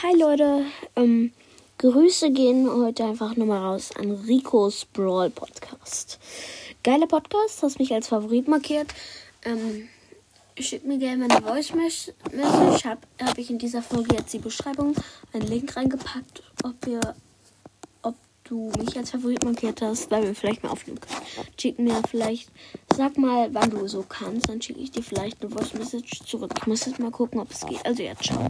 Hi Leute, ähm, Grüße gehen heute einfach nur mal raus an Ricos Brawl Podcast. Geiler Podcast, hast mich als Favorit markiert. Ähm, schick mir gerne eine Voice Message. Habe hab ich in dieser Folge jetzt die Beschreibung einen Link reingepackt, ob ihr, ob du mich als Favorit markiert hast, weil wir vielleicht mal aufnehmen können. Schick mir vielleicht, sag mal, wann du so kannst, dann schicke ich dir vielleicht eine Voice Message zurück. Ich muss jetzt mal gucken, ob es geht. Also ja, ciao.